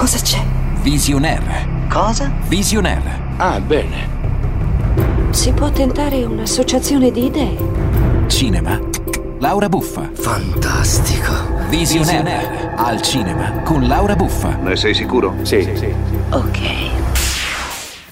Cosa c'è? Visionaire. Cosa? Visionaire. Ah, bene. Si può tentare un'associazione di idee. Cinema. Laura Buffa. Fantastico. Visionaire. Al cinema con Laura Buffa. Ne sei sicuro? Sì, sì. Ok.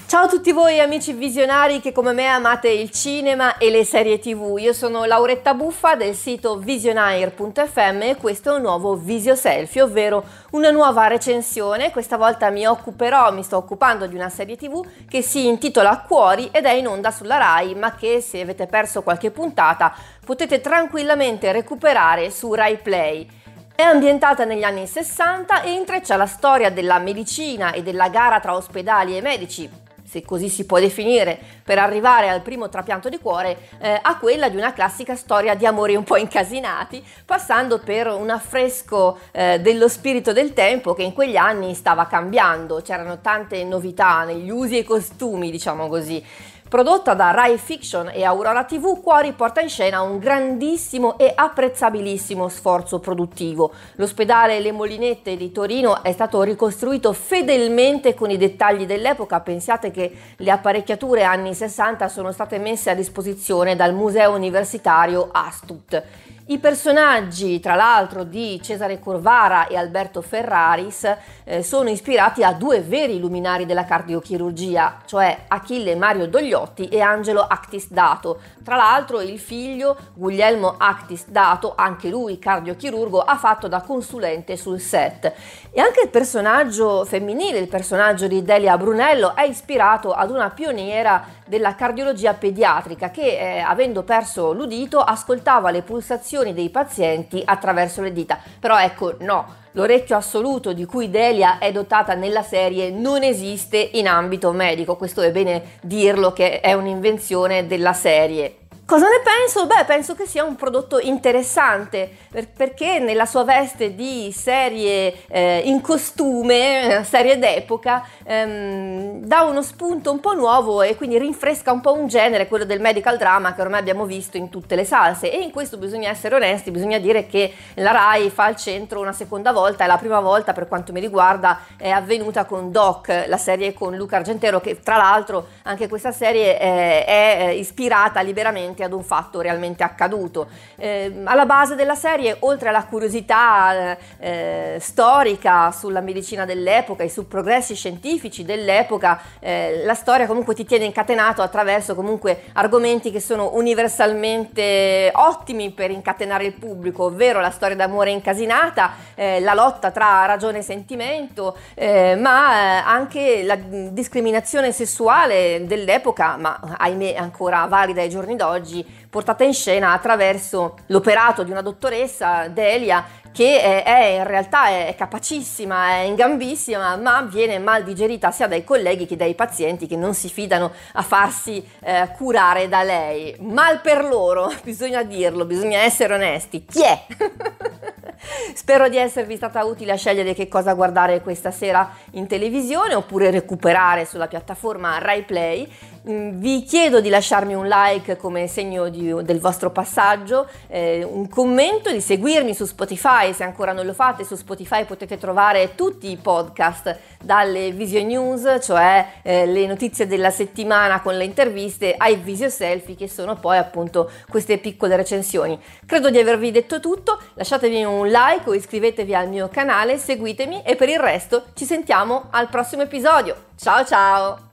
Ciao a tutti voi amici visionari che come me amate il cinema e le serie tv. Io sono Lauretta Buffa del sito visionaire.fm e questo è un nuovo Visio Selfie, ovvero una nuova recensione. Questa volta mi occuperò, mi sto occupando di una serie tv che si intitola Cuori ed è in onda sulla Rai, ma che se avete perso qualche puntata potete tranquillamente recuperare su Rai Play. È ambientata negli anni 60 e intreccia la storia della medicina e della gara tra ospedali e medici, se così si può definire, per arrivare al primo trapianto di cuore, eh, a quella di una classica storia di amori un po' incasinati, passando per un affresco eh, dello spirito del tempo che in quegli anni stava cambiando, c'erano tante novità negli usi e costumi, diciamo così. Prodotta da Rai Fiction e Aurora TV, Cuori porta in scena un grandissimo e apprezzabilissimo sforzo produttivo. L'ospedale Le Molinette di Torino è stato ricostruito fedelmente con i dettagli dell'epoca. Pensiate che le apparecchiature anni 60 sono state messe a disposizione dal Museo Universitario Astut. I personaggi, tra l'altro, di Cesare Corvara e Alberto Ferraris eh, sono ispirati a due veri luminari della cardiochirurgia, cioè Achille Mario Dogliotti e Angelo Actis Dato. Tra l'altro il figlio Guglielmo Actis Dato, anche lui cardiochirurgo, ha fatto da consulente sul set. E anche il personaggio femminile, il personaggio di Delia Brunello, è ispirato ad una pioniera della cardiologia pediatrica che, eh, avendo perso l'udito, ascoltava le pulsazioni dei pazienti attraverso le dita. Però ecco, no, l'orecchio assoluto di cui Delia è dotata nella serie non esiste in ambito medico, questo è bene dirlo che è un'invenzione della serie. Cosa ne penso? Beh, penso che sia un prodotto interessante perché nella sua veste di serie eh, in costume, serie d'epoca, ehm, dà uno spunto un po' nuovo e quindi rinfresca un po' un genere, quello del medical drama che ormai abbiamo visto in tutte le salse. E in questo bisogna essere onesti, bisogna dire che la Rai fa al centro una seconda volta e la prima volta, per quanto mi riguarda, è avvenuta con Doc, la serie con Luca Argentero, che tra l'altro anche questa serie eh, è ispirata liberamente ad un fatto realmente accaduto. Eh, alla base della serie, oltre alla curiosità eh, storica sulla medicina dell'epoca e su progressi scientifici dell'epoca, eh, la storia comunque ti tiene incatenato attraverso comunque argomenti che sono universalmente ottimi per incatenare il pubblico, ovvero la storia d'amore incasinata, eh, la lotta tra ragione e sentimento, eh, ma eh, anche la discriminazione sessuale dell'epoca, ma ahimè ancora valida ai giorni d'oggi oggi portata in scena attraverso l'operato di una dottoressa, Delia, che è, è in realtà è capacissima, è ingambissima, ma viene mal digerita sia dai colleghi che dai pazienti che non si fidano a farsi eh, curare da lei. Mal per loro, bisogna dirlo, bisogna essere onesti. Chi è? Spero di esservi stata utile a scegliere che cosa guardare questa sera in televisione oppure recuperare sulla piattaforma Rai Play. Mm, vi chiedo di lasciarmi un like come segno di, del vostro passaggio, eh, un commento, di seguirmi su Spotify se ancora non lo fate. Su Spotify potete trovare tutti i podcast dalle Visio News, cioè eh, le notizie della settimana con le interviste, ai Visio Selfie che sono poi appunto queste piccole recensioni. Credo di avervi detto tutto, lasciatemi un like o iscrivetevi al mio canale, seguitemi e per il resto ci sentiamo al prossimo episodio. Ciao ciao!